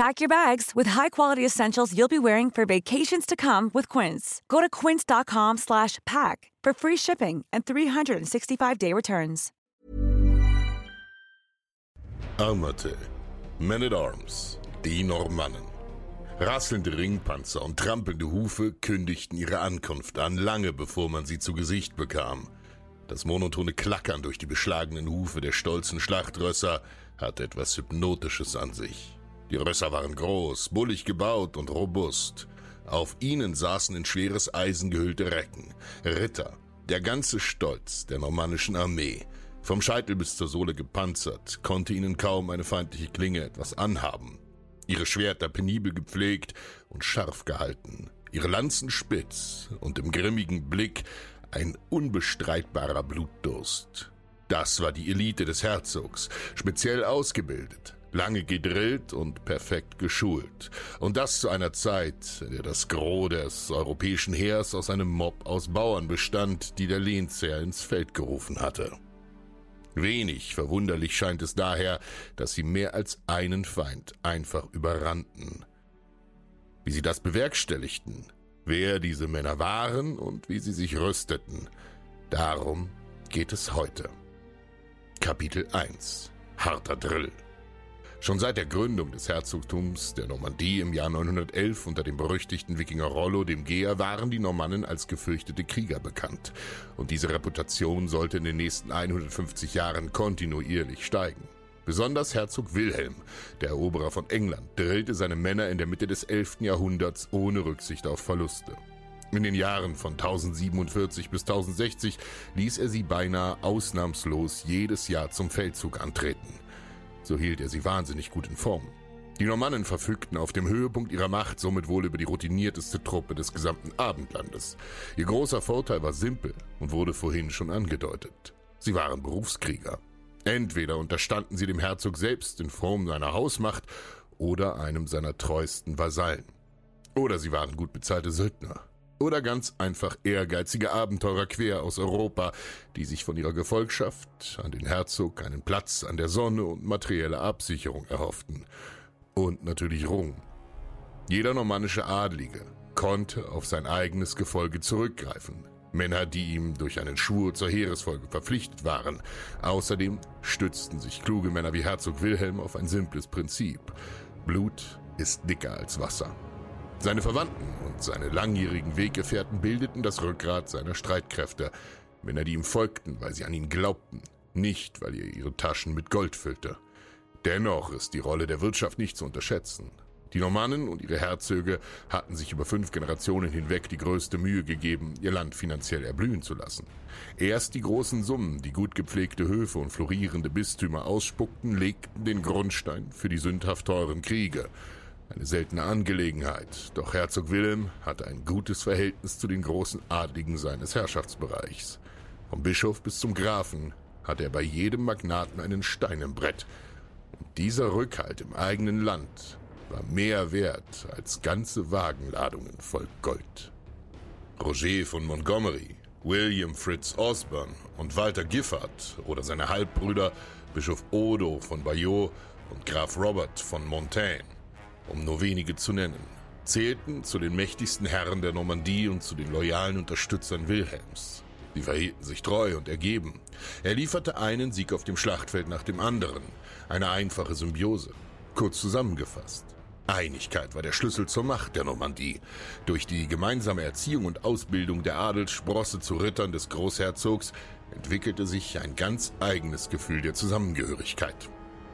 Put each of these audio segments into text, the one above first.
Pack your bags with high-quality essentials you'll be wearing for vacations to come with Quince. Go to quince.com/pack for free shipping and 365-day returns. Armate, Men at Arms, die Normannen. Rasselnde Ringpanzer und trampelnde Hufe kündigten ihre Ankunft an, lange bevor man sie zu Gesicht bekam. Das monotone Klackern durch die beschlagenen Hufe der stolzen Schlachtrösser hatte etwas Hypnotisches an sich. Die Rösser waren groß, bullig gebaut und robust. Auf ihnen saßen in schweres Eisen gehüllte Recken, Ritter, der ganze Stolz der normannischen Armee. Vom Scheitel bis zur Sohle gepanzert, konnte ihnen kaum eine feindliche Klinge etwas anhaben. Ihre Schwerter penibel gepflegt und scharf gehalten, ihre Lanzen spitz und im grimmigen Blick ein unbestreitbarer Blutdurst. Das war die Elite des Herzogs, speziell ausgebildet, lange gedrillt und perfekt geschult. Und das zu einer Zeit, in der das Gros des europäischen Heers aus einem Mob aus Bauern bestand, die der Lehnsherr ins Feld gerufen hatte. Wenig verwunderlich scheint es daher, dass sie mehr als einen Feind einfach überrannten. Wie sie das bewerkstelligten, wer diese Männer waren und wie sie sich rüsteten, darum geht es heute. Kapitel 1 Harter Drill Schon seit der Gründung des Herzogtums der Normandie im Jahr 911 unter dem berüchtigten Wikinger Rollo dem Geher waren die Normannen als gefürchtete Krieger bekannt. Und diese Reputation sollte in den nächsten 150 Jahren kontinuierlich steigen. Besonders Herzog Wilhelm, der Eroberer von England, drillte seine Männer in der Mitte des 11. Jahrhunderts ohne Rücksicht auf Verluste. In den Jahren von 1047 bis 1060 ließ er sie beinahe ausnahmslos jedes Jahr zum Feldzug antreten. So hielt er sie wahnsinnig gut in Form. Die Normannen verfügten auf dem Höhepunkt ihrer Macht somit wohl über die routinierteste Truppe des gesamten Abendlandes. Ihr großer Vorteil war simpel und wurde vorhin schon angedeutet. Sie waren Berufskrieger. Entweder unterstanden sie dem Herzog selbst in Form seiner Hausmacht oder einem seiner treuesten Vasallen. Oder sie waren gut bezahlte Söldner oder ganz einfach ehrgeizige Abenteurer quer aus Europa, die sich von ihrer Gefolgschaft an den Herzog einen Platz an der Sonne und materielle Absicherung erhofften. Und natürlich Ruhm. Jeder normannische Adlige konnte auf sein eigenes Gefolge zurückgreifen. Männer, die ihm durch einen Schwur zur Heeresfolge verpflichtet waren. Außerdem stützten sich kluge Männer wie Herzog Wilhelm auf ein simples Prinzip. Blut ist dicker als Wasser. Seine Verwandten und seine langjährigen Weggefährten bildeten das Rückgrat seiner Streitkräfte, Männer, die ihm folgten, weil sie an ihn glaubten, nicht weil er ihre Taschen mit Gold füllte. Dennoch ist die Rolle der Wirtschaft nicht zu unterschätzen. Die Normannen und ihre Herzöge hatten sich über fünf Generationen hinweg die größte Mühe gegeben, ihr Land finanziell erblühen zu lassen. Erst die großen Summen, die gut gepflegte Höfe und florierende Bistümer ausspuckten, legten den Grundstein für die sündhaft teuren Kriege, eine seltene Angelegenheit, doch Herzog Wilhelm hatte ein gutes Verhältnis zu den großen Adligen seines Herrschaftsbereichs. Vom Bischof bis zum Grafen hatte er bei jedem Magnaten einen Stein im Brett. Und dieser Rückhalt im eigenen Land war mehr wert als ganze Wagenladungen voll Gold. Roger von Montgomery, William Fritz Osborne und Walter Giffard oder seine Halbbrüder Bischof Odo von Bayeux und Graf Robert von Montaigne, um nur wenige zu nennen, zählten zu den mächtigsten Herren der Normandie und zu den loyalen Unterstützern Wilhelms. Sie verhielten sich treu und ergeben. Er lieferte einen Sieg auf dem Schlachtfeld nach dem anderen, eine einfache Symbiose. Kurz zusammengefasst. Einigkeit war der Schlüssel zur Macht der Normandie. Durch die gemeinsame Erziehung und Ausbildung der Adelssprosse zu Rittern des Großherzogs entwickelte sich ein ganz eigenes Gefühl der Zusammengehörigkeit.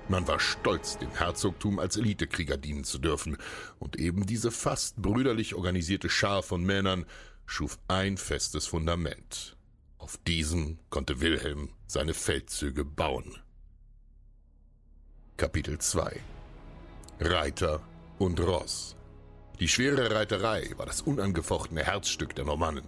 Man war stolz, dem Herzogtum als Elitekrieger dienen zu dürfen, und eben diese fast brüderlich organisierte Schar von Männern schuf ein festes Fundament. Auf diesem konnte Wilhelm seine Feldzüge bauen. Kapitel 2 Reiter und Ross die schwere Reiterei war das unangefochtene Herzstück der Normannen.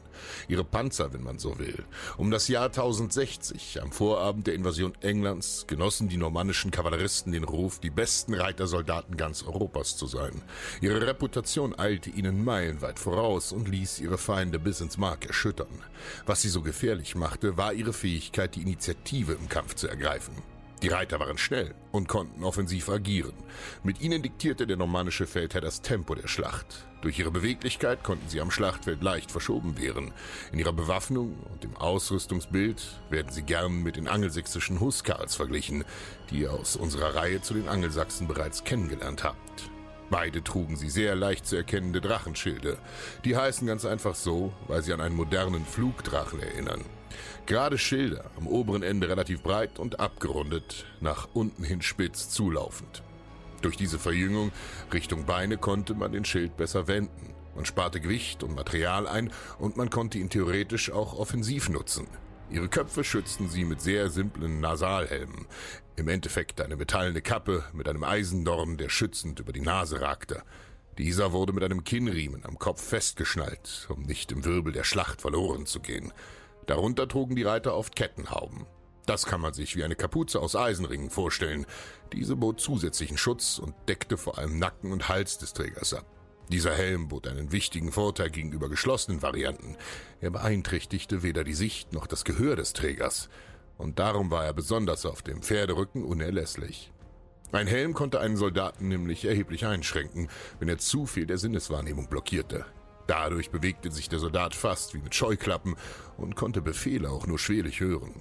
Ihre Panzer, wenn man so will. Um das Jahr 1060, am Vorabend der Invasion Englands, genossen die normannischen Kavalleristen den Ruf, die besten Reitersoldaten ganz Europas zu sein. Ihre Reputation eilte ihnen meilenweit voraus und ließ ihre Feinde bis ins Mark erschüttern. Was sie so gefährlich machte, war ihre Fähigkeit, die Initiative im Kampf zu ergreifen. Die Reiter waren schnell und konnten offensiv agieren. Mit ihnen diktierte der normannische Feldherr das Tempo der Schlacht. Durch ihre Beweglichkeit konnten sie am Schlachtfeld leicht verschoben werden. In ihrer Bewaffnung und dem Ausrüstungsbild werden sie gern mit den angelsächsischen Huskars verglichen, die ihr aus unserer Reihe zu den Angelsachsen bereits kennengelernt habt. Beide trugen sie sehr leicht zu erkennende Drachenschilde. Die heißen ganz einfach so, weil sie an einen modernen Flugdrachen erinnern. Gerade Schilder, am oberen Ende relativ breit und abgerundet, nach unten hin spitz zulaufend. Durch diese Verjüngung Richtung Beine konnte man den Schild besser wenden. Man sparte Gewicht und Material ein und man konnte ihn theoretisch auch offensiv nutzen. Ihre Köpfe schützten sie mit sehr simplen Nasalhelmen. Im Endeffekt eine metallene Kappe mit einem Eisendorn, der schützend über die Nase ragte. Dieser wurde mit einem Kinnriemen am Kopf festgeschnallt, um nicht im Wirbel der Schlacht verloren zu gehen. Darunter trugen die Reiter oft Kettenhauben. Das kann man sich wie eine Kapuze aus Eisenringen vorstellen. Diese bot zusätzlichen Schutz und deckte vor allem Nacken und Hals des Trägers ab. Dieser Helm bot einen wichtigen Vorteil gegenüber geschlossenen Varianten. Er beeinträchtigte weder die Sicht noch das Gehör des Trägers. Und darum war er besonders auf dem Pferderücken unerlässlich. Ein Helm konnte einen Soldaten nämlich erheblich einschränken, wenn er zu viel der Sinneswahrnehmung blockierte. Dadurch bewegte sich der Soldat fast wie mit Scheuklappen und konnte Befehle auch nur schwerlich hören.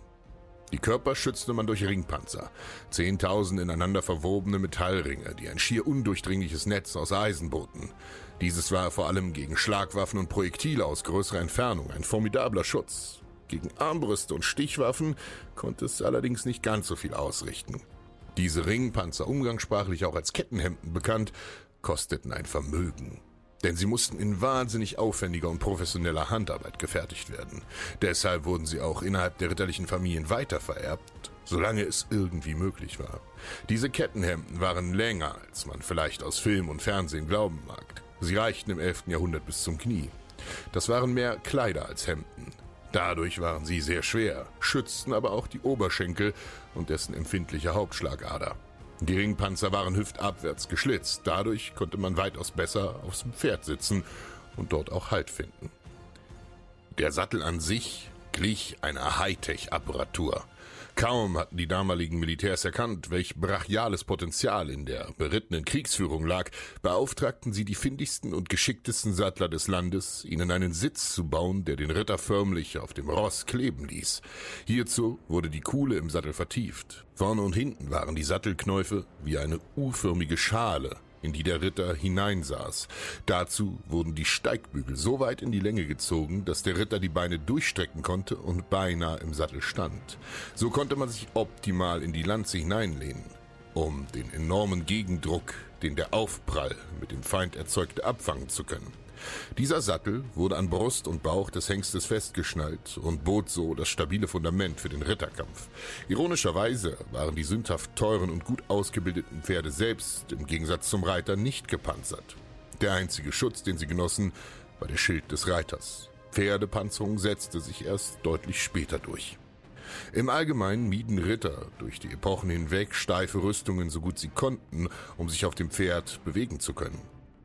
Die Körper schützte man durch Ringpanzer, zehntausend ineinander verwobene Metallringe, die ein schier undurchdringliches Netz aus Eisen boten. Dieses war vor allem gegen Schlagwaffen und Projektile aus größerer Entfernung ein formidabler Schutz. Gegen Armbrüste und Stichwaffen konnte es allerdings nicht ganz so viel ausrichten. Diese Ringpanzer, umgangssprachlich auch als Kettenhemden bekannt, kosteten ein Vermögen. Denn sie mussten in wahnsinnig aufwendiger und professioneller Handarbeit gefertigt werden. Deshalb wurden sie auch innerhalb der ritterlichen Familien weitervererbt, solange es irgendwie möglich war. Diese Kettenhemden waren länger, als man vielleicht aus Film und Fernsehen glauben mag. Sie reichten im 11. Jahrhundert bis zum Knie. Das waren mehr Kleider als Hemden. Dadurch waren sie sehr schwer, schützten aber auch die Oberschenkel und dessen empfindliche Hauptschlagader. Die Ringpanzer waren hüftabwärts geschlitzt, dadurch konnte man weitaus besser aufs Pferd sitzen und dort auch Halt finden. Der Sattel an sich glich einer Hightech-Apparatur. Kaum hatten die damaligen Militärs erkannt, welch brachiales Potenzial in der berittenen Kriegsführung lag, beauftragten sie die findigsten und geschicktesten Sattler des Landes, ihnen einen Sitz zu bauen, der den Ritter förmlich auf dem Ross kleben ließ. Hierzu wurde die Kuhle im Sattel vertieft. Vorne und hinten waren die Sattelknäufe wie eine U-förmige Schale, in die der Ritter hineinsaß. Dazu wurden die Steigbügel so weit in die Länge gezogen, dass der Ritter die Beine durchstrecken konnte und beinahe im Sattel stand. So konnte man sich optimal in die Lanze hineinlehnen, um den enormen Gegendruck, den der Aufprall mit dem Feind erzeugte, abfangen zu können. Dieser Sattel wurde an Brust und Bauch des Hengstes festgeschnallt und bot so das stabile Fundament für den Ritterkampf. Ironischerweise waren die sündhaft teuren und gut ausgebildeten Pferde selbst im Gegensatz zum Reiter nicht gepanzert. Der einzige Schutz, den sie genossen, war der Schild des Reiters. Pferdepanzerung setzte sich erst deutlich später durch. Im Allgemeinen mieden Ritter durch die Epochen hinweg steife Rüstungen so gut sie konnten, um sich auf dem Pferd bewegen zu können.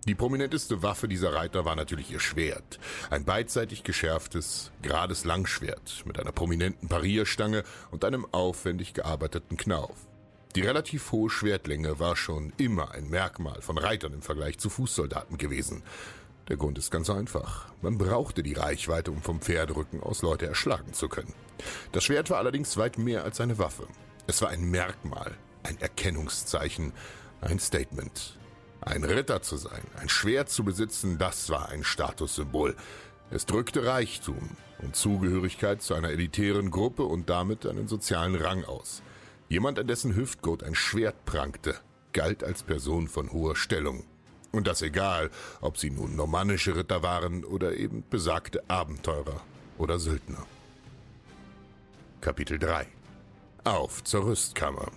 Die prominenteste Waffe dieser Reiter war natürlich ihr Schwert. Ein beidseitig geschärftes, gerades Langschwert mit einer prominenten Parierstange und einem aufwendig gearbeiteten Knauf. Die relativ hohe Schwertlänge war schon immer ein Merkmal von Reitern im Vergleich zu Fußsoldaten gewesen. Der Grund ist ganz einfach. Man brauchte die Reichweite, um vom Pferderücken aus Leute erschlagen zu können. Das Schwert war allerdings weit mehr als eine Waffe. Es war ein Merkmal, ein Erkennungszeichen, ein Statement. Ein Ritter zu sein, ein Schwert zu besitzen, das war ein Statussymbol. Es drückte Reichtum und Zugehörigkeit zu einer elitären Gruppe und damit einen sozialen Rang aus. Jemand, an dessen Hüftgurt ein Schwert prangte, galt als Person von hoher Stellung. Und das egal, ob sie nun normannische Ritter waren oder eben besagte Abenteurer oder Söldner. Kapitel 3 Auf zur Rüstkammer.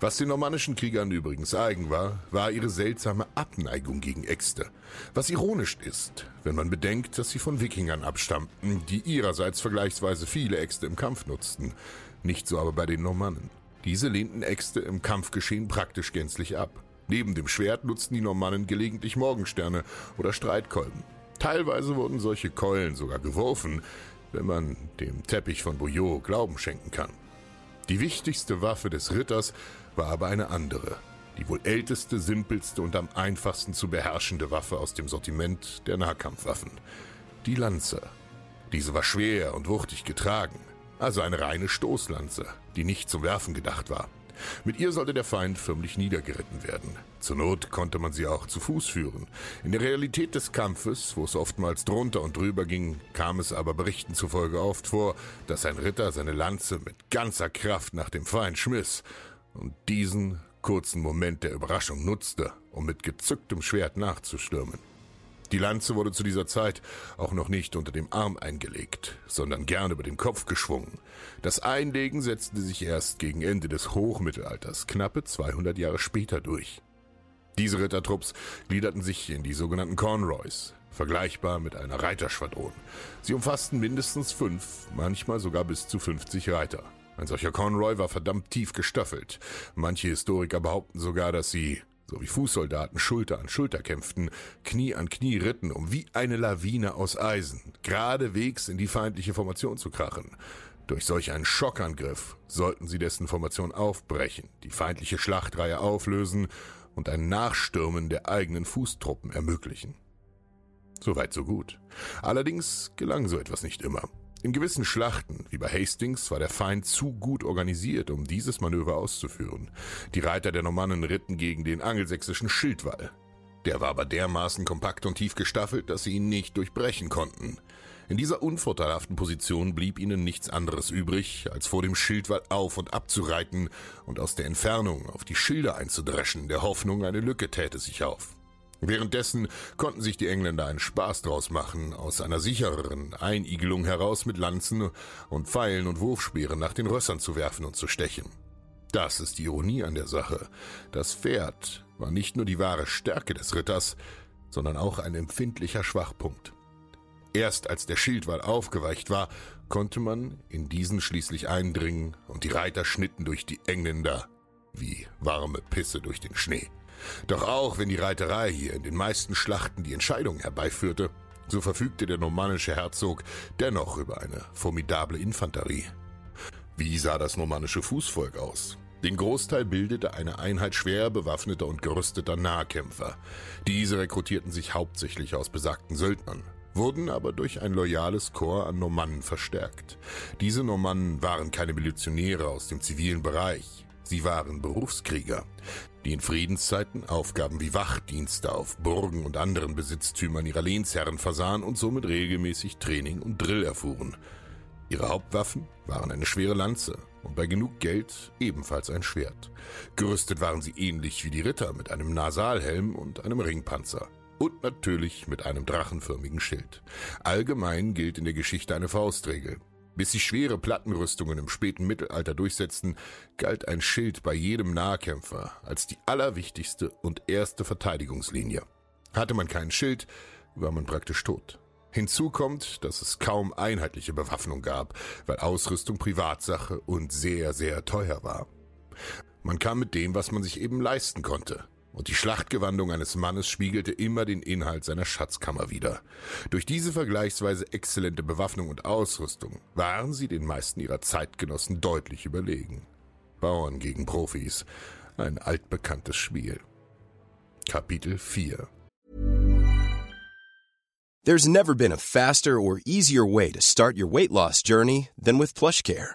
Was den normannischen Kriegern übrigens eigen war, war ihre seltsame Abneigung gegen Äxte. Was ironisch ist, wenn man bedenkt, dass sie von Wikingern abstammten, die ihrerseits vergleichsweise viele Äxte im Kampf nutzten. Nicht so aber bei den Normannen. Diese lehnten Äxte im Kampfgeschehen praktisch gänzlich ab. Neben dem Schwert nutzten die Normannen gelegentlich Morgensterne oder Streitkolben. Teilweise wurden solche Keulen sogar geworfen, wenn man dem Teppich von Bouillot Glauben schenken kann. Die wichtigste Waffe des Ritters war aber eine andere, die wohl älteste, simpelste und am einfachsten zu beherrschende Waffe aus dem Sortiment der Nahkampfwaffen, die Lanze. Diese war schwer und wuchtig getragen, also eine reine Stoßlanze, die nicht zum Werfen gedacht war. Mit ihr sollte der Feind förmlich niedergeritten werden. Zur Not konnte man sie auch zu Fuß führen. In der Realität des Kampfes, wo es oftmals drunter und drüber ging, kam es aber Berichten zufolge oft vor, dass ein Ritter seine Lanze mit ganzer Kraft nach dem Feind schmiss und diesen kurzen Moment der Überraschung nutzte, um mit gezücktem Schwert nachzustürmen. Die Lanze wurde zu dieser Zeit auch noch nicht unter dem Arm eingelegt, sondern gern über den Kopf geschwungen. Das Einlegen setzte sich erst gegen Ende des Hochmittelalters, knappe 200 Jahre später durch. Diese Rittertrupps gliederten sich in die sogenannten Conroys, vergleichbar mit einer Reiterschwadron. Sie umfassten mindestens fünf, manchmal sogar bis zu 50 Reiter. Ein solcher Conroy war verdammt tief gestaffelt. Manche Historiker behaupten sogar, dass sie so wie Fußsoldaten Schulter an Schulter kämpften, Knie an Knie ritten, um wie eine Lawine aus Eisen geradewegs in die feindliche Formation zu krachen. Durch solch einen Schockangriff sollten sie dessen Formation aufbrechen, die feindliche Schlachtreihe auflösen und ein Nachstürmen der eigenen Fußtruppen ermöglichen. Soweit so gut. Allerdings gelang so etwas nicht immer. In gewissen Schlachten, wie bei Hastings, war der Feind zu gut organisiert, um dieses Manöver auszuführen. Die Reiter der Normannen ritten gegen den angelsächsischen Schildwall. Der war aber dermaßen kompakt und tief gestaffelt, dass sie ihn nicht durchbrechen konnten. In dieser unvorteilhaften Position blieb ihnen nichts anderes übrig, als vor dem Schildwall auf und ab zu reiten und aus der Entfernung auf die Schilder einzudreschen, der Hoffnung, eine Lücke täte sich auf. Währenddessen konnten sich die Engländer einen Spaß draus machen, aus einer sichereren Einigelung heraus mit Lanzen und Pfeilen und Wurfspeeren nach den Rössern zu werfen und zu stechen. Das ist die Ironie an der Sache. Das Pferd war nicht nur die wahre Stärke des Ritters, sondern auch ein empfindlicher Schwachpunkt. Erst als der Schildwall aufgeweicht war, konnte man in diesen schließlich eindringen und die Reiter schnitten durch die Engländer wie warme Pisse durch den Schnee. Doch auch wenn die Reiterei hier in den meisten Schlachten die Entscheidung herbeiführte, so verfügte der normannische Herzog dennoch über eine formidable Infanterie. Wie sah das normannische Fußvolk aus? Den Großteil bildete eine Einheit schwer bewaffneter und gerüsteter Nahkämpfer. Diese rekrutierten sich hauptsächlich aus besagten Söldnern, wurden aber durch ein loyales Korps an Normannen verstärkt. Diese Normannen waren keine Milizionäre aus dem zivilen Bereich, sie waren Berufskrieger die in Friedenszeiten Aufgaben wie Wachdienste auf Burgen und anderen Besitztümern ihrer Lehnsherren versahen und somit regelmäßig Training und Drill erfuhren. Ihre Hauptwaffen waren eine schwere Lanze und bei genug Geld ebenfalls ein Schwert. Gerüstet waren sie ähnlich wie die Ritter mit einem Nasalhelm und einem Ringpanzer. Und natürlich mit einem drachenförmigen Schild. Allgemein gilt in der Geschichte eine Faustregel. Bis sich schwere Plattenrüstungen im späten Mittelalter durchsetzten, galt ein Schild bei jedem Nahkämpfer als die allerwichtigste und erste Verteidigungslinie. Hatte man kein Schild, war man praktisch tot. Hinzu kommt, dass es kaum einheitliche Bewaffnung gab, weil Ausrüstung Privatsache und sehr, sehr teuer war. Man kam mit dem, was man sich eben leisten konnte. Und die Schlachtgewandung eines Mannes spiegelte immer den Inhalt seiner Schatzkammer wider. Durch diese vergleichsweise exzellente Bewaffnung und Ausrüstung waren sie den meisten ihrer Zeitgenossen deutlich überlegen. Bauern gegen Profis, ein altbekanntes Spiel. Kapitel 4 There's never been a faster or easier way to start your weight loss journey than with PlushCare.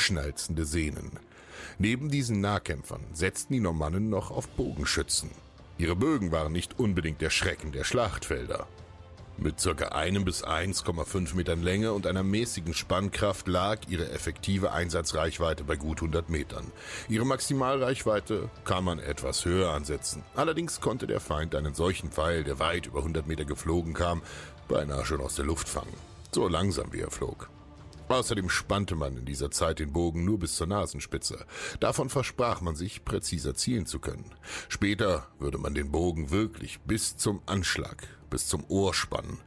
Schnalzende Sehnen. Neben diesen Nahkämpfern setzten die Normannen noch auf Bogenschützen. Ihre Bögen waren nicht unbedingt der Schrecken der Schlachtfelder. Mit ca. 1 bis 1,5 Metern Länge und einer mäßigen Spannkraft lag ihre effektive Einsatzreichweite bei gut 100 Metern. Ihre Maximalreichweite kann man etwas höher ansetzen. Allerdings konnte der Feind einen solchen Pfeil, der weit über 100 Meter geflogen kam, beinahe schon aus der Luft fangen. So langsam wie er flog. Außerdem spannte man in dieser Zeit den Bogen nur bis zur Nasenspitze. Davon versprach man sich, präziser zielen zu können. Später würde man den Bogen wirklich bis zum Anschlag, bis zum Ohr spannen.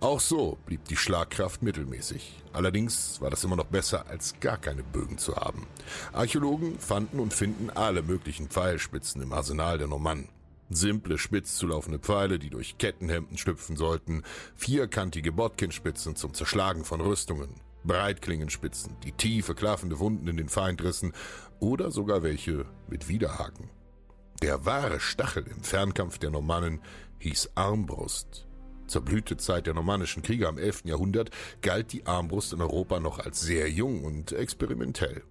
Auch so blieb die Schlagkraft mittelmäßig. Allerdings war das immer noch besser, als gar keine Bögen zu haben. Archäologen fanden und finden alle möglichen Pfeilspitzen im Arsenal der Normannen. Simple, spitz zulaufende Pfeile, die durch Kettenhemden schlüpfen sollten, vierkantige Botkinspitzen zum Zerschlagen von Rüstungen, Breitklingenspitzen, die tiefe, klaffende Wunden in den Feind rissen oder sogar welche mit Widerhaken. Der wahre Stachel im Fernkampf der Normannen hieß Armbrust. Zur Blütezeit der normannischen Kriege am 11. Jahrhundert galt die Armbrust in Europa noch als sehr jung und experimentell.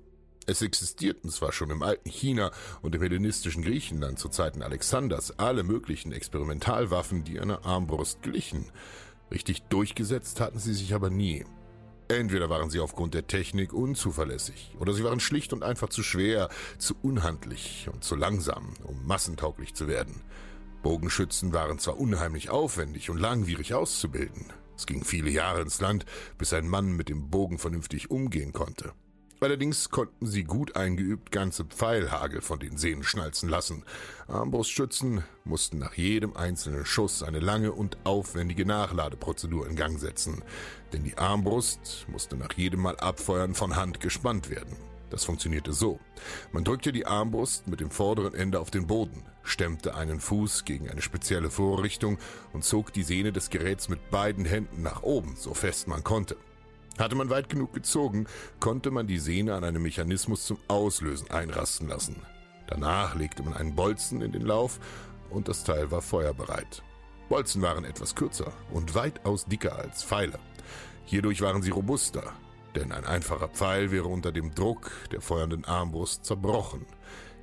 Es existierten zwar schon im alten China und im hellenistischen Griechenland zu Zeiten Alexanders alle möglichen Experimentalwaffen, die einer Armbrust glichen. Richtig durchgesetzt hatten sie sich aber nie. Entweder waren sie aufgrund der Technik unzuverlässig, oder sie waren schlicht und einfach zu schwer, zu unhandlich und zu langsam, um massentauglich zu werden. Bogenschützen waren zwar unheimlich aufwendig und langwierig auszubilden. Es ging viele Jahre ins Land, bis ein Mann mit dem Bogen vernünftig umgehen konnte. Allerdings konnten sie gut eingeübt ganze Pfeilhagel von den Sehnen schnalzen lassen. Armbrustschützen mussten nach jedem einzelnen Schuss eine lange und aufwendige Nachladeprozedur in Gang setzen, denn die Armbrust musste nach jedem Mal abfeuern von Hand gespannt werden. Das funktionierte so. Man drückte die Armbrust mit dem vorderen Ende auf den Boden, stemmte einen Fuß gegen eine spezielle Vorrichtung und zog die Sehne des Geräts mit beiden Händen nach oben, so fest man konnte. Hatte man weit genug gezogen, konnte man die Sehne an einem Mechanismus zum Auslösen einrasten lassen. Danach legte man einen Bolzen in den Lauf und das Teil war feuerbereit. Bolzen waren etwas kürzer und weitaus dicker als Pfeile. Hierdurch waren sie robuster, denn ein einfacher Pfeil wäre unter dem Druck der feuernden Armbrust zerbrochen.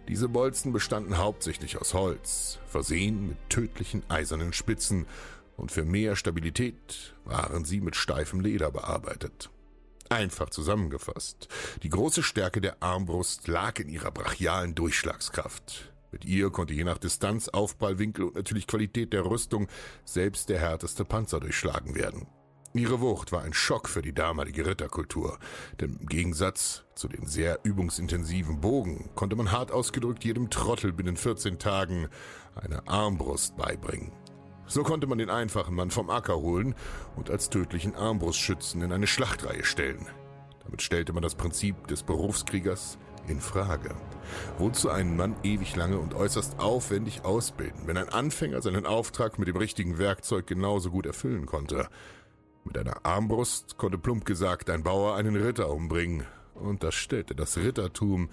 Diese Bolzen bestanden hauptsächlich aus Holz, versehen mit tödlichen eisernen Spitzen und für mehr Stabilität waren sie mit steifem Leder bearbeitet. Einfach zusammengefasst, die große Stärke der Armbrust lag in ihrer brachialen Durchschlagskraft. Mit ihr konnte je nach Distanz, Aufprallwinkel und natürlich Qualität der Rüstung selbst der härteste Panzer durchschlagen werden. Ihre Wucht war ein Schock für die damalige Ritterkultur, denn im Gegensatz zu den sehr übungsintensiven Bogen konnte man hart ausgedrückt jedem Trottel binnen 14 Tagen eine Armbrust beibringen. So konnte man den einfachen Mann vom Acker holen und als tödlichen Armbrustschützen in eine Schlachtreihe stellen. Damit stellte man das Prinzip des Berufskriegers in Frage. Wozu einen Mann ewig lange und äußerst aufwendig ausbilden, wenn ein Anfänger seinen Auftrag mit dem richtigen Werkzeug genauso gut erfüllen konnte? Mit einer Armbrust konnte plump gesagt ein Bauer einen Ritter umbringen, und das stellte das Rittertum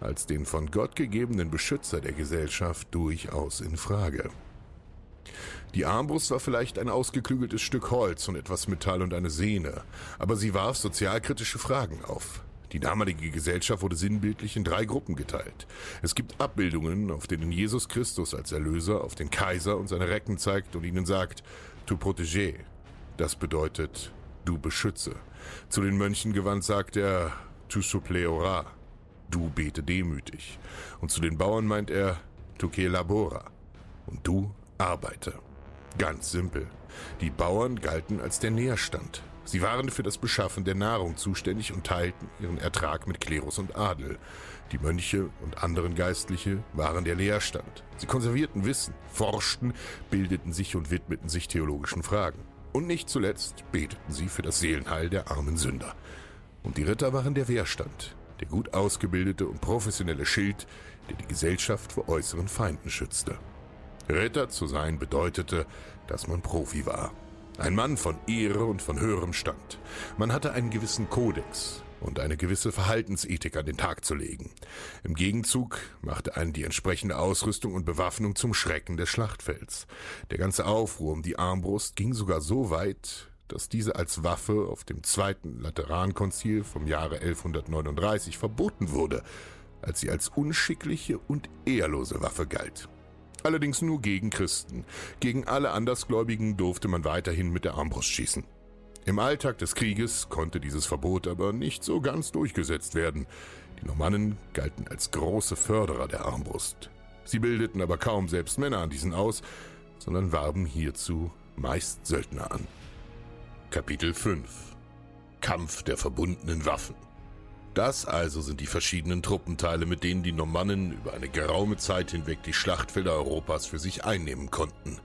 als den von Gott gegebenen Beschützer der Gesellschaft durchaus in Frage. Die Armbrust war vielleicht ein ausgeklügeltes Stück Holz und etwas Metall und eine Sehne, aber sie warf sozialkritische Fragen auf. Die damalige Gesellschaft wurde sinnbildlich in drei Gruppen geteilt. Es gibt Abbildungen, auf denen Jesus Christus als Erlöser auf den Kaiser und seine Recken zeigt und ihnen sagt, tu protégé. Das bedeutet, du beschütze. Zu den Mönchen gewandt sagt er, tu suppleora. Du bete demütig. Und zu den Bauern meint er, tu labora. Und du arbeite. Ganz simpel. Die Bauern galten als der Nährstand. Sie waren für das Beschaffen der Nahrung zuständig und teilten ihren Ertrag mit Klerus und Adel. Die Mönche und anderen Geistliche waren der Lehrstand. Sie konservierten Wissen, forschten, bildeten sich und widmeten sich theologischen Fragen. Und nicht zuletzt beteten sie für das Seelenheil der armen Sünder. Und die Ritter waren der Wehrstand, der gut ausgebildete und professionelle Schild, der die Gesellschaft vor äußeren Feinden schützte. Ritter zu sein bedeutete, dass man Profi war. Ein Mann von Ehre und von höherem Stand. Man hatte einen gewissen Kodex und eine gewisse Verhaltensethik an den Tag zu legen. Im Gegenzug machte einen die entsprechende Ausrüstung und Bewaffnung zum Schrecken des Schlachtfelds. Der ganze Aufruhr um die Armbrust ging sogar so weit, dass diese als Waffe auf dem zweiten Laterankonzil vom Jahre 1139 verboten wurde, als sie als unschickliche und ehrlose Waffe galt. Allerdings nur gegen Christen. Gegen alle Andersgläubigen durfte man weiterhin mit der Armbrust schießen. Im Alltag des Krieges konnte dieses Verbot aber nicht so ganz durchgesetzt werden. Die Normannen galten als große Förderer der Armbrust. Sie bildeten aber kaum selbst Männer an diesen aus, sondern warben hierzu meist Söldner an. Kapitel 5 Kampf der verbundenen Waffen das also sind die verschiedenen Truppenteile, mit denen die Normannen über eine geraume Zeit hinweg die Schlachtfelder Europas für sich einnehmen konnten.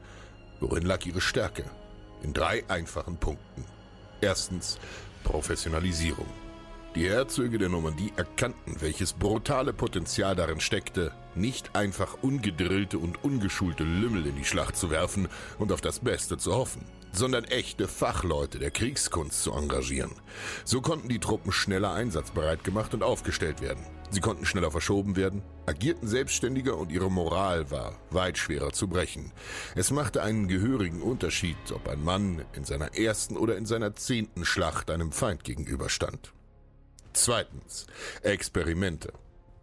Worin lag ihre Stärke? In drei einfachen Punkten. Erstens Professionalisierung. Die Herzöge der Normandie erkannten, welches brutale Potenzial darin steckte, nicht einfach ungedrillte und ungeschulte Lümmel in die Schlacht zu werfen und auf das Beste zu hoffen sondern echte Fachleute der Kriegskunst zu engagieren. So konnten die Truppen schneller einsatzbereit gemacht und aufgestellt werden. Sie konnten schneller verschoben werden, agierten selbstständiger und ihre Moral war weit schwerer zu brechen. Es machte einen gehörigen Unterschied, ob ein Mann in seiner ersten oder in seiner zehnten Schlacht einem Feind gegenüberstand. Zweitens. Experimente.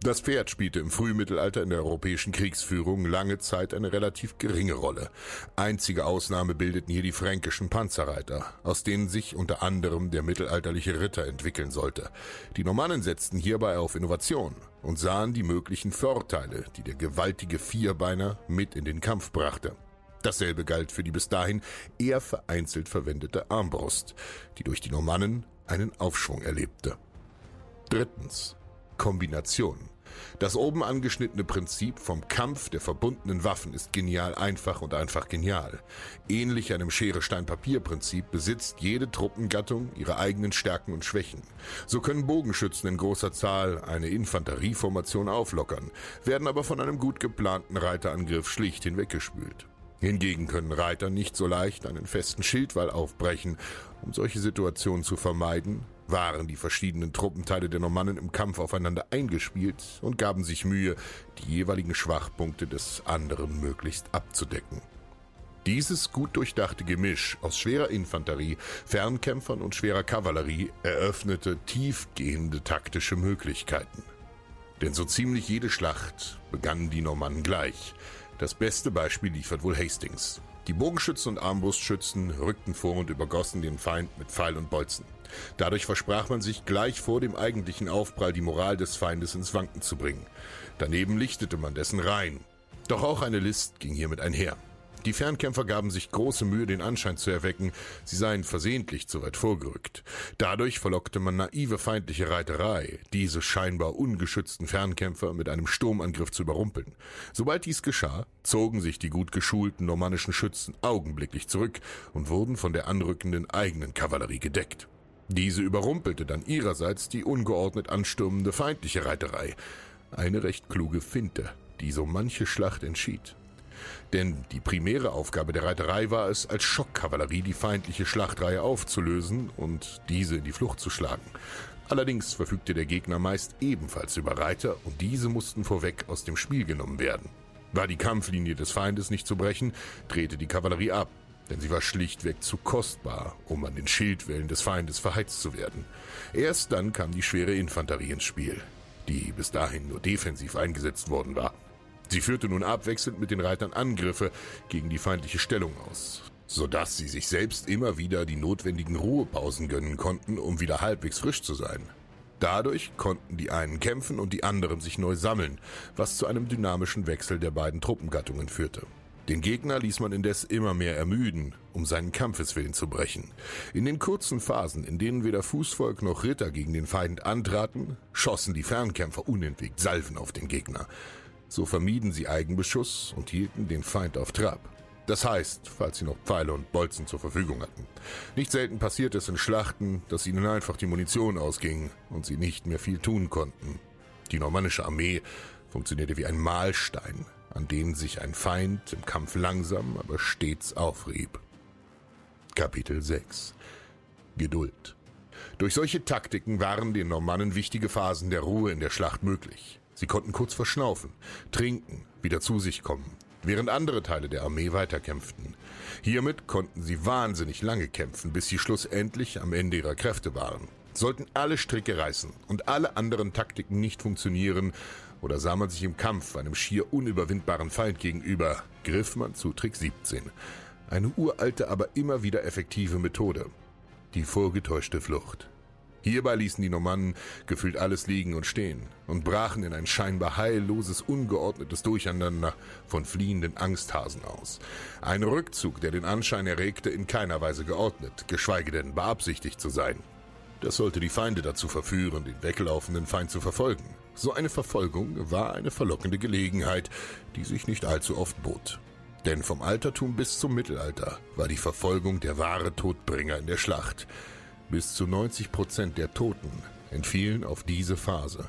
Das Pferd spielte im Frühmittelalter in der europäischen Kriegsführung lange Zeit eine relativ geringe Rolle. Einzige Ausnahme bildeten hier die fränkischen Panzerreiter, aus denen sich unter anderem der mittelalterliche Ritter entwickeln sollte. Die Normannen setzten hierbei auf Innovation und sahen die möglichen Vorteile, die der gewaltige Vierbeiner mit in den Kampf brachte. Dasselbe galt für die bis dahin eher vereinzelt verwendete Armbrust, die durch die Normannen einen Aufschwung erlebte. Drittens. Kombination. Das oben angeschnittene Prinzip vom Kampf der verbundenen Waffen ist genial einfach und einfach genial. Ähnlich einem Schere-Stein-Papier-Prinzip besitzt jede Truppengattung ihre eigenen Stärken und Schwächen. So können Bogenschützen in großer Zahl eine Infanterieformation auflockern, werden aber von einem gut geplanten Reiterangriff schlicht hinweggespült. Hingegen können Reiter nicht so leicht einen festen Schildwall aufbrechen. Um solche Situationen zu vermeiden, waren die verschiedenen Truppenteile der Normannen im Kampf aufeinander eingespielt und gaben sich Mühe, die jeweiligen Schwachpunkte des anderen möglichst abzudecken. Dieses gut durchdachte Gemisch aus schwerer Infanterie, Fernkämpfern und schwerer Kavallerie eröffnete tiefgehende taktische Möglichkeiten. Denn so ziemlich jede Schlacht begannen die Normannen gleich. Das beste Beispiel liefert wohl Hastings. Die Bogenschützen und Armbrustschützen rückten vor und übergossen den Feind mit Pfeil und Bolzen. Dadurch versprach man sich gleich vor dem eigentlichen Aufprall die Moral des Feindes ins Wanken zu bringen. Daneben lichtete man dessen Reihen. Doch auch eine List ging hiermit einher. Die Fernkämpfer gaben sich große Mühe, den Anschein zu erwecken, sie seien versehentlich zu weit vorgerückt. Dadurch verlockte man naive feindliche Reiterei, diese scheinbar ungeschützten Fernkämpfer mit einem Sturmangriff zu überrumpeln. Sobald dies geschah, zogen sich die gut geschulten normannischen Schützen augenblicklich zurück und wurden von der anrückenden eigenen Kavallerie gedeckt. Diese überrumpelte dann ihrerseits die ungeordnet anstürmende feindliche Reiterei. Eine recht kluge Finte, die so manche Schlacht entschied. Denn die primäre Aufgabe der Reiterei war es, als Schockkavallerie die feindliche Schlachtreihe aufzulösen und diese in die Flucht zu schlagen. Allerdings verfügte der Gegner meist ebenfalls über Reiter und diese mussten vorweg aus dem Spiel genommen werden. War die Kampflinie des Feindes nicht zu brechen, drehte die Kavallerie ab, denn sie war schlichtweg zu kostbar, um an den Schildwellen des Feindes verheizt zu werden. Erst dann kam die schwere Infanterie ins Spiel, die bis dahin nur defensiv eingesetzt worden war. Sie führte nun abwechselnd mit den Reitern Angriffe gegen die feindliche Stellung aus, sodass sie sich selbst immer wieder die notwendigen Ruhepausen gönnen konnten, um wieder halbwegs frisch zu sein. Dadurch konnten die einen kämpfen und die anderen sich neu sammeln, was zu einem dynamischen Wechsel der beiden Truppengattungen führte. Den Gegner ließ man indes immer mehr ermüden, um seinen Kampfeswillen zu brechen. In den kurzen Phasen, in denen weder Fußvolk noch Ritter gegen den Feind antraten, schossen die Fernkämpfer unentwegt Salven auf den Gegner. So vermieden sie Eigenbeschuss und hielten den Feind auf Trab. Das heißt, falls sie noch Pfeile und Bolzen zur Verfügung hatten. Nicht selten passiert es in Schlachten, dass ihnen einfach die Munition ausging und sie nicht mehr viel tun konnten. Die normannische Armee funktionierte wie ein Mahlstein, an den sich ein Feind im Kampf langsam, aber stets aufrieb. Kapitel 6 Geduld Durch solche Taktiken waren den Normannen wichtige Phasen der Ruhe in der Schlacht möglich. Sie konnten kurz verschnaufen, trinken, wieder zu sich kommen während andere Teile der Armee weiterkämpften. Hiermit konnten sie wahnsinnig lange kämpfen, bis sie schlussendlich am Ende ihrer Kräfte waren. Sollten alle Stricke reißen und alle anderen Taktiken nicht funktionieren, oder sah man sich im Kampf einem schier unüberwindbaren Feind gegenüber, griff man zu Trick 17. Eine uralte, aber immer wieder effektive Methode. Die vorgetäuschte Flucht. Hierbei ließen die Normannen gefühlt alles liegen und stehen und brachen in ein scheinbar heilloses, ungeordnetes Durcheinander von fliehenden Angsthasen aus. Ein Rückzug, der den Anschein erregte, in keiner Weise geordnet, geschweige denn beabsichtigt zu sein. Das sollte die Feinde dazu verführen, den weglaufenden Feind zu verfolgen. So eine Verfolgung war eine verlockende Gelegenheit, die sich nicht allzu oft bot. Denn vom Altertum bis zum Mittelalter war die Verfolgung der wahre Todbringer in der Schlacht. Bis zu 90 Prozent der Toten entfielen auf diese Phase.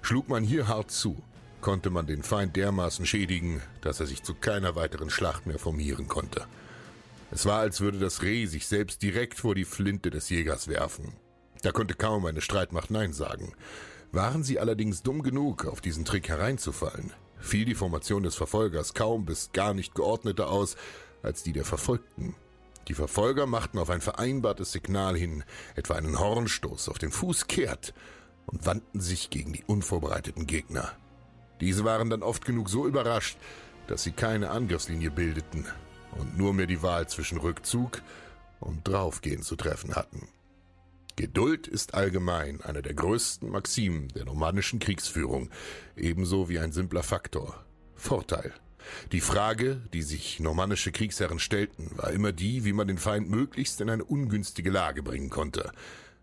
Schlug man hier hart zu, konnte man den Feind dermaßen schädigen, dass er sich zu keiner weiteren Schlacht mehr formieren konnte. Es war, als würde das Reh sich selbst direkt vor die Flinte des Jägers werfen. Da konnte kaum eine Streitmacht Nein sagen. Waren sie allerdings dumm genug, auf diesen Trick hereinzufallen, fiel die Formation des Verfolgers kaum bis gar nicht geordneter aus als die der Verfolgten. Die Verfolger machten auf ein vereinbartes Signal hin, etwa einen Hornstoß auf den Fuß kehrt und wandten sich gegen die unvorbereiteten Gegner. Diese waren dann oft genug so überrascht, dass sie keine Angriffslinie bildeten und nur mehr die Wahl zwischen Rückzug und Draufgehen zu treffen hatten. Geduld ist allgemein eine der größten Maximen der normannischen Kriegsführung, ebenso wie ein simpler Faktor. Vorteil die Frage, die sich normannische Kriegsherren stellten, war immer die, wie man den Feind möglichst in eine ungünstige Lage bringen konnte.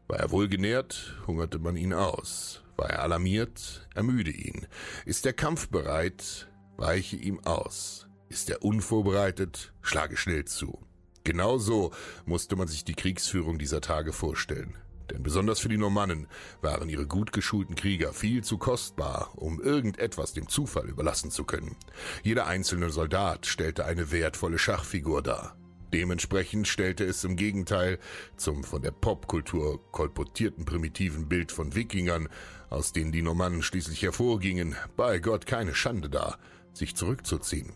War er wohlgenährt, hungerte man ihn aus. War er alarmiert, ermüde ihn. Ist der Kampf bereit, weiche ihm aus. Ist er unvorbereitet, schlage schnell zu. Genau so musste man sich die Kriegsführung dieser Tage vorstellen. Denn besonders für die Normannen waren ihre gut geschulten Krieger viel zu kostbar, um irgendetwas dem Zufall überlassen zu können. Jeder einzelne Soldat stellte eine wertvolle Schachfigur dar. Dementsprechend stellte es im Gegenteil zum von der Popkultur kolportierten primitiven Bild von Wikingern, aus denen die Normannen schließlich hervorgingen, bei Gott keine Schande dar, sich zurückzuziehen.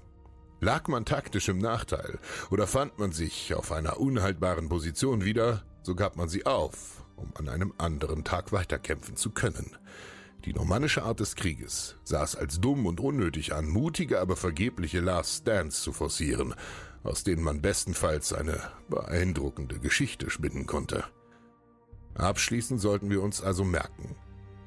Lag man taktisch im Nachteil oder fand man sich auf einer unhaltbaren Position wieder, so gab man sie auf um an einem anderen Tag weiterkämpfen zu können. Die normannische Art des Krieges sah es als dumm und unnötig an, mutige, aber vergebliche Last Stands zu forcieren, aus denen man bestenfalls eine beeindruckende Geschichte spinnen konnte. Abschließend sollten wir uns also merken,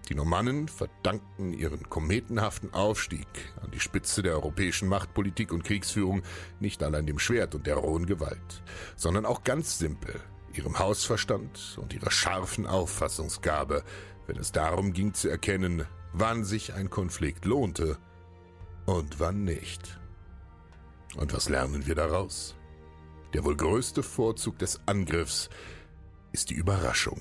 die Normannen verdankten ihren kometenhaften Aufstieg an die Spitze der europäischen Machtpolitik und Kriegsführung nicht allein dem Schwert und der rohen Gewalt, sondern auch ganz simpel ihrem Hausverstand und ihrer scharfen Auffassungsgabe, wenn es darum ging zu erkennen, wann sich ein Konflikt lohnte und wann nicht. Und was lernen wir daraus? Der wohl größte Vorzug des Angriffs ist die Überraschung.